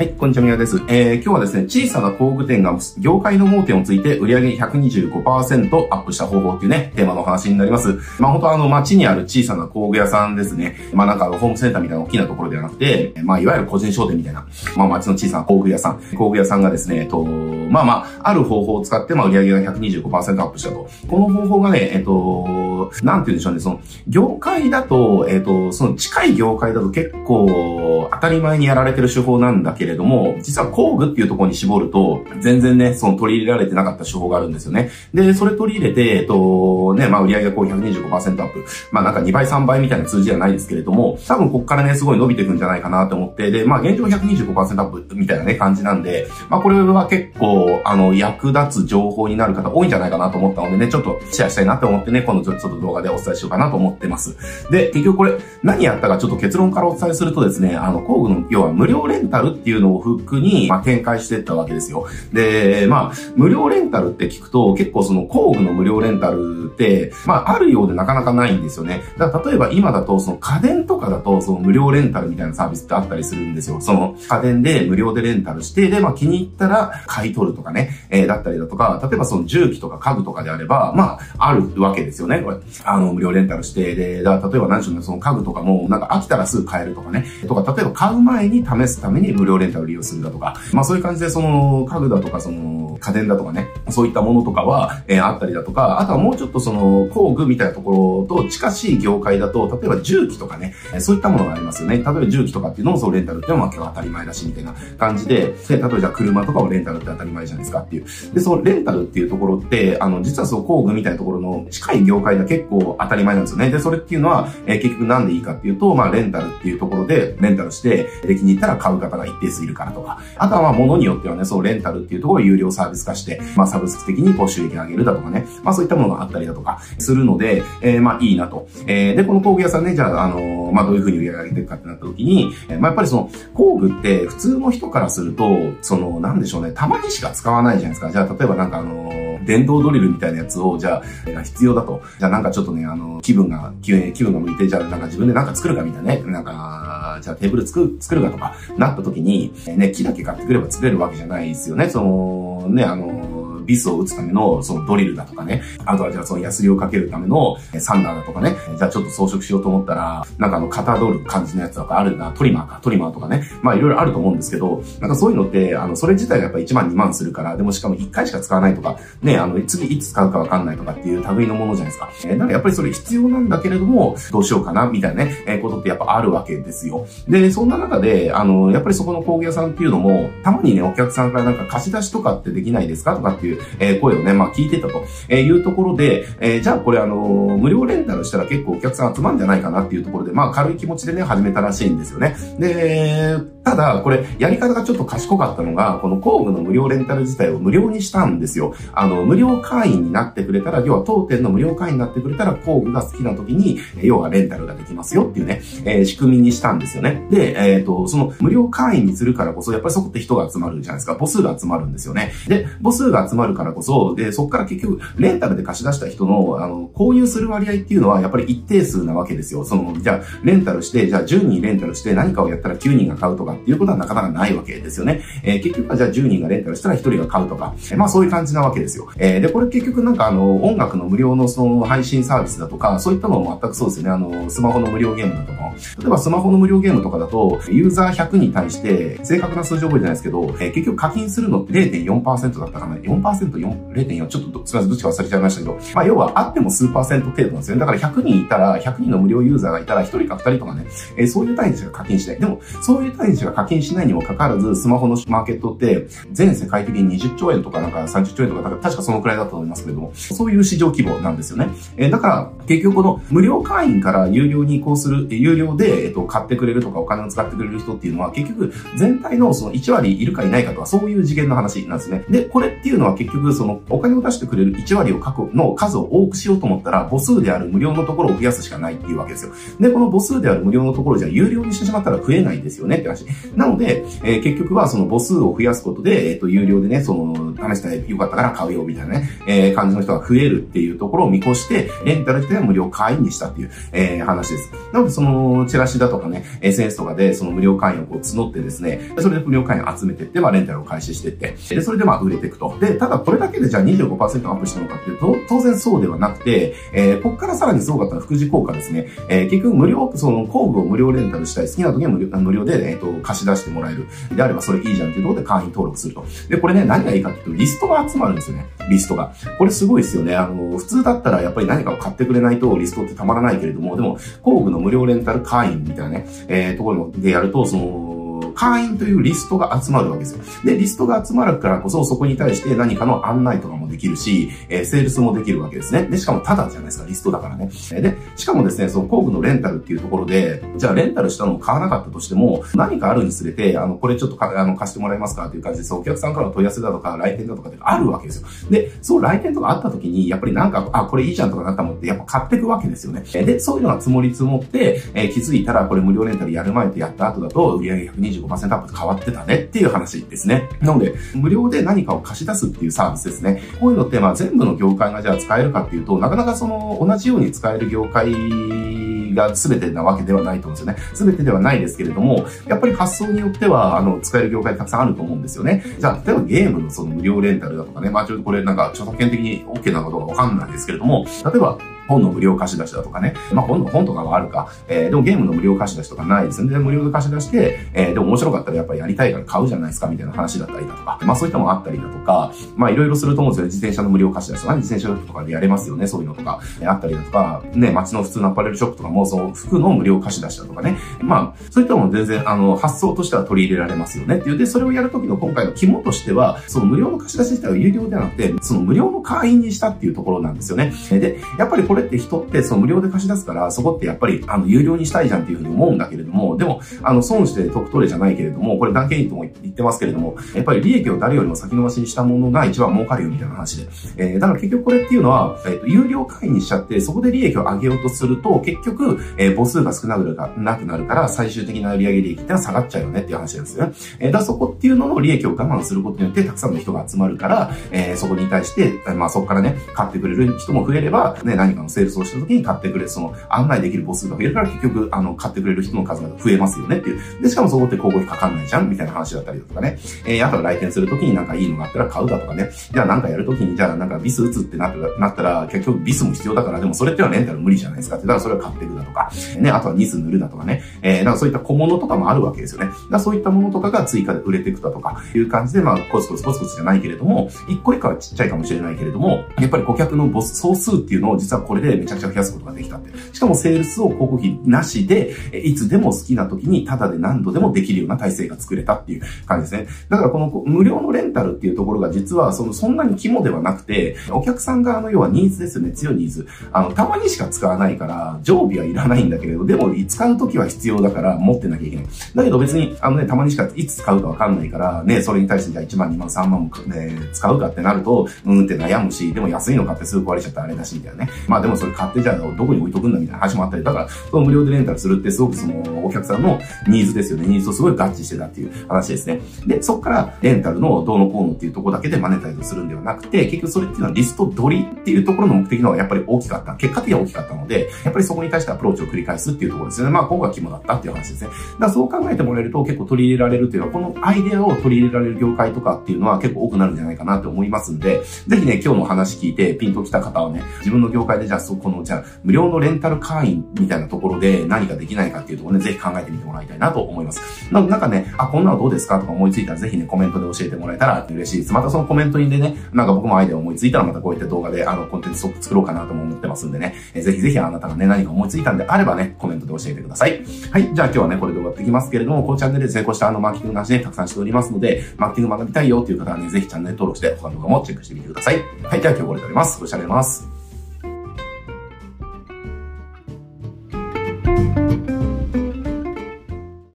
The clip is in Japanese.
はい、こんにちは、みやです。えー、今日はですね、小さな工具店が業界の盲点をついて売上125%アップした方法っていうね、テーマのお話になります。まあ本当あの街にある小さな工具屋さんですね。まあなんかホームセンターみたいな大きなところではなくて、まあいわゆる個人商店みたいな、まあ街の小さな工具屋さん、工具屋さんがですね、えっと、まあまあ、ある方法を使って、まあ売上が125%アップしたと。この方法がね、えっと、なんて言うんでしょうね、その、業界だと、えっと、その近い業界だと結構当たり前にやられてる手法なんだけれどれども、実は工具っていうところに絞ると、全然ね、その取り入れられてなかった手法があるんですよね。で、それ取り入れて、えっと、ね、まあ売上がこう125%アップ。まあなんか2倍3倍みたいな数字じゃないですけれども、多分こっからね、すごい伸びていくんじゃないかなと思って、で、まあ現状125%アップみたいなね、感じなんで、まあこれは結構、あの、役立つ情報になる方多いんじゃないかなと思ったのでね、ちょっとシェアしたいなと思ってね、今度ちょっと動画でお伝えしようかなと思ってます。で、結局これ、何やったかちょっと結論からお伝えするとですね、あの、工具の、要は無料レンタルっていうのをフックに、まあ、展開していったわけですよ。で、まあ、無料レンタルって聞くと、結構その工具の無料レンタルって、まあ、あるようでなかなかないんですよね。だから例えば今だと、その家電とかだと、その無料レンタルみたいなサービスってあったりするんですよ。その家電で無料でレンタルして、で、まあ、気に入ったら買い取るとかね、えー、だったりだとか、例えばその重機とか家具とかであれば、まあ、あるわけですよね、これ。あの、無料レンタルして、で、だ例えば何でしょうね、その家具とかも、なんか飽きたらすぐ買えるとかね、とか、例えば買う前に試すために無料レンタルを利用するだとか、まあそういう感じで、その、家具だとか、その、家電だとかね、そういったものとかは、えー、あったりだとか、あとはもうちょっとその、工具みたいなところと近しい業界だと、例えば重機とかね、そういったものがありますよね。例えば重機とかっていうのをそうレンタルっていうのは結構当たり前だし、みたいな感じで、で、例えばじゃ車とかをレンタルって当たり前じゃないですかっていう。で、そのレンタルっていうところって、あの、実はその工具みたいなところの近い業界では結構当たり前なんですよね。で、それっていうのは、えー、結局なんでいいかっていうと、まあ、レンタルっていうところで、レンタルして、できに行ったら買う方が一定数いるからとか、あとはまあ、物によってはね、そうレンタルっていうところを有料サービス化して、まあ、サブスク的にこう収益上げるだとかね、まあ、そういったものがあったりだとかするので、えー、まあ、いいなと。えー、で、この工具屋さんね、じゃあ、あの、まあ、どういうふうに売り上げていくかってなった時に、えー、まあ、やっぱりその、工具って普通の人からすると、その、なんでしょうね、たまにしか使わないじゃないですか。じゃあ、例えばなんかあの、電動ドリルみたいなやつを、じゃあ、必要だと。じゃあなんかちょっとね、あの、気分が、気分が向いて、じゃあなんか自分でなんか作るかみたいなね、なんか、じゃあテーブル作る、作るかとか、なった時に、ね、木だけ買ってくれば作れるわけじゃないですよね。その、ね、あの、ビスを打つためのそのドリルだとかね。あとはじゃあそのヤスリをかけるためのサンダーだとかね。じゃあちょっと装飾しようと思ったら、なんかあの、型取る感じのやつとかあるな、トリマーか、トリマーとかね。まあいろいろあると思うんですけど、なんかそういうのって、あの、それ自体がやっぱ1万2万するから、でもしかも1回しか使わないとか、ね、あの、次いつ使うかわかんないとかっていう類のものじゃないですか。えー、だからやっぱりそれ必要なんだけれども、どうしようかな、みたいなね、えー、ことってやっぱあるわけですよ。で、そんな中で、あの、やっぱりそこの工芸屋さんっていうのも、たまにね、お客さんからなんか貸し出しとかってできないですかとかっていう、え、声をね、まあ聞いてたというところで、え、じゃあこれあの、無料レンタルしたら結構お客さん集まるんじゃないかなっていうところで、まあ軽い気持ちでね、始めたらしいんですよね。で、ただ、これ、やり方がちょっと賢かったのが、この工具の無料レンタル自体を無料にしたんですよ。あの、無料会員になってくれたら、要は当店の無料会員になってくれたら、工具が好きな時に、要はレンタルができますよっていうね、えー、仕組みにしたんですよね。で、えっ、ー、と、その無料会員にするからこそ、やっぱりそこって人が集まるじゃないですか。母数が集まるんですよね。で、母数が集まるからこそ、で、そこから結局、レンタルで貸し出した人の、あの、購入する割合っていうのは、やっぱり一定数なわけですよ。その、じゃあ、レンタルして、じゃあ10人レンタルして何かをやったら9人が買うとかっていうことはなかなかないわけですよね。えー、結局はじゃあ10人がレンタルしたら1人が買うとか、えー、まあそういう感じなわけですよ。えー、で、これ結局なんかあの、音楽の無料のその配信サービスだとか、そういったのも全くそうですよね。あの、スマホの無料ゲームだとか。例えばスマホの無料ゲームとかだと、ユーザー100に対して、正確な数字覚えてないですけど、えー、結局課金するのって0.4%だったかな。4%、4 0.4、ちょっとすみません、どっちか忘れちゃいましたけど、まあ要はあっても数パーセント程度なんですよね。だから100人いたら、100人の無料ユーザーがいたら1人か2人とかね、えー、そういう単位しか課金しない。でも、そういう単位しか課金しないにもかかわらず、スマホのマーケットって、全世界的に20兆円とかなんか30兆円とか、確かそのくらいだったと思いますけれども、そういう市場規模なんですよね。えー、だから、結局この無料会員から有料に移行する、有料で、えっと、買ってくれるとかお金を使ってくれる人っていうのは、結局、全体のその1割いるかいないかとか、そういう次元の話なんですね。で、これっていうのは結局、その、お金を出してくれる1割を確保の数を多くしようと思ったら、母数である無料のところを増やすしかないっていうわけですよ。で、この母数である無料のところじゃ有料にしてしまったら増えないんですよねって話。なので、えー、結局はその母数を増やすことで、えっ、ー、と、有料でね、その、試したらよかったから買うよ、みたいなね、えー、感じの人が増えるっていうところを見越して、レンタル自体は無料会員にしたっていう、えー、話です。なので、その、チラシだとかね、SNS とかで、その無料会員をこう募ってですね、それで無料会員を集めてって、まあ、レンタルを開始してって、で、それでまあ、売れていくと。で、ただ、これだけでじゃあ25%アップしたのかっていうと、当然そうではなくて、えー、ここからさらにすごかったのは副次効果ですね。えー、結局無料、その工具を無料レンタルしたい、好きな時は無料無料で、えっ、ー、と、貸し出してもらえる。であればそれいいじゃんっていうところで会員登録すると。で、これね、何がいいかっていうと、リストが集まるんですよね。リストが。これすごいですよね。あの、普通だったらやっぱり何かを買ってくれないとリストってたまらないけれども、でも、工具の無料レンタル会員みたいなね、えー、ところでやると、その、会員というリストが集まるわけですよ。で、リストが集まるからこそ、そこに対して何かの案内とかもできるし、えー、セールスもできるわけですね。で、しかもタダじゃないですか、リストだからね。で、しかもですね、その工具のレンタルっていうところで、じゃあレンタルしたのを買わなかったとしても、何かあるにつれて、あの、これちょっとか、あの、貸してもらえますかっていう感じで、お客さんからの問い合わせだとか、来店だとかってあるわけですよ。で、そう来店とかあった時に、やっぱりなんか、あ、これいいじゃんとかなんか思って、やっぱ買ってくわけですよね。で、そういうのが積もり積もって、えー、気づいたら、これ無料レンタルやる前とやった後だと、売上125%アップ変わってたねっていう話ですね。なので、無料で何かを貸し出すっていうサービスですね。こういうのって、まあ全部の業界がじゃあ使えるかっていうと、なかなかその同じように使える業界が全てなわけではないと思うんですよね。全てではないですけれども、やっぱり発想によっては、あの、使える業界たくさんあると思うんですよね。じゃあ、例えばゲームのその無料レンタルだとかね、まあちょっとこれなんか著作権的に OK なのかどうかわかんないですけれども、例えば、本の無料貸し出しだとかね。まあ本の本とかはあるか。えー、でもゲームの無料貸し出しとかないですね。無料で貸し出して、えー、でも面白かったらやっぱりやりたいから買うじゃないですかみたいな話だったりだとか。まあそういったものあったりだとか、まあいろいろすると思うんですよ。自転車の無料貸し出しとか、ね、自転車とかでやれますよね。そういうのとか、えー、あったりだとか、ね、街の普通のアパレルショップとかも、その服の無料貸し出しだとかね。まあ、そういったもの全然、あの、発想としては取り入れられますよねっていう。で、それをやるときの今回の肝としては、その無料の貸し出し自体は有料ではなくて、その無料の会員にしたっていうところなんですよね。で、やっぱりこれって人って、その無料で貸し出すから、そこってやっぱり、あの、有料にしたいじゃんっていうふうに思うんだけれども、でも、あの、損して得取れじゃないけれども、これ断言とも言ってますけれども、やっぱり利益を誰よりも先延ばしにしたものが一番儲かるよみたいな話で。えー、だから結局これっていうのは、えっ、ー、と、有料会員にしちゃって、そこで利益を上げようとすると、結局、えー、母数が少なくなくなるから、最終的な売上利益ってのは下がっちゃうよねっていう話なんですよね。えー、だそこっていうのの利益を我慢することによって、たくさんの人が集まるから、えー、そこに対して、まあそこからね、買ってくれる人も増えれば、ね、何かのセールスをした時に買ってくれ、その、案内できる母数が増えるから結局、あの、買ってくれる人の数が増えますよねっていう。で、しかもそこって広告費かかんないじゃんみたいな話だったりだとかね。えー、あとは来店するときになんかいいのがあったら買うだとかね。じゃあなんかやるときに、じゃあなんかビス打つってなったら、なったら、結局ビスも必要だから、でもそれってはレンタル無理じゃないですかって。だからそれは買っていくだとか。ね、あとはニス塗るだとかね。えー、だからそういった小物とかもあるわけですよね。だからそういったものとかが追加で売れていくだとか、いう感じで、まあ、コツコツコツコツじゃないけれども、一個一個はちっちゃいかもしれないけれども、やっぱり顧客のボス総数っていうのを実はこれでめちゃくちゃ増やすことができたって。しかもセールスを広告費なしで、いつでも好きな時にタダで何度でもできるような体制が作れたっていう感じですね。だからこの無料のレンタルっていうところが実はそのそんなに肝ではなくて、お客さん側の要はニーズですよね、強いニーズ。あの、たまにしか使わないから、常備はいらないんだけれど、でも使う時は必要だから持ってなきゃいけない。だけど別に、あのね、たまにしかいつ使うかわかんないから、ね、それに対してじゃあ1万、2万、3万も、ね、使うかってなると、うんって悩むし、でも安いの買ってすぐ壊れちゃったらあれだし、みたいなね。までもそれ買ってじゃあどこに置いとくんだみたいな話もあったり、だから、その無料でレンタルするってすごくそのお客さんのニーズですよね。ニーズとすごい合致してたっていう話ですね。で、そこからレンタルのどうのこうのっていうところだけでマネタイズするんではなくて、結局それっていうのはリスト取りっていうところの目的の方がやっぱり大きかった。結果的には大きかったので、やっぱりそこに対してアプローチを繰り返すっていうところですよね。まあ、ここが肝だったっていう話ですね。だからそう考えてもらえると結構取り入れられるっていうのは、このアイデアを取り入れられる業界とかっていうのは結構多くなるんじゃないかなって思いますんで、ぜひね、今日の話聞いてピンときた方はね、自分の業界でじゃあそこの、じゃあ無料のレンタル会員みたいなところで何かできないかっていうところね、ぜひ考えてみてもらいたいなと思います。なんかね、あ、こんなのどうですか？とか思いついたらぜひね、コメントで教えてもらえたら嬉しいです。またそのコメントにでね、なんか僕もアイデア思いついたらまたこういった動画であの、コンテンツ作ろうかなとも思ってますんでね、えぜひぜひあなたがね、何か思いついたんであればね、コメントで教えてください。はい。じゃあ今日はね、これで終わっていきますけれども、このチャンネルで成功したあのマーケティングの話ね、たくさんしておりますので、マーケティング学びたいよっていう方はね、ぜひチャンネル登録して他の動画もチェックしてみてください。はい。じゃあ今日これで終わります。ご視聴あります。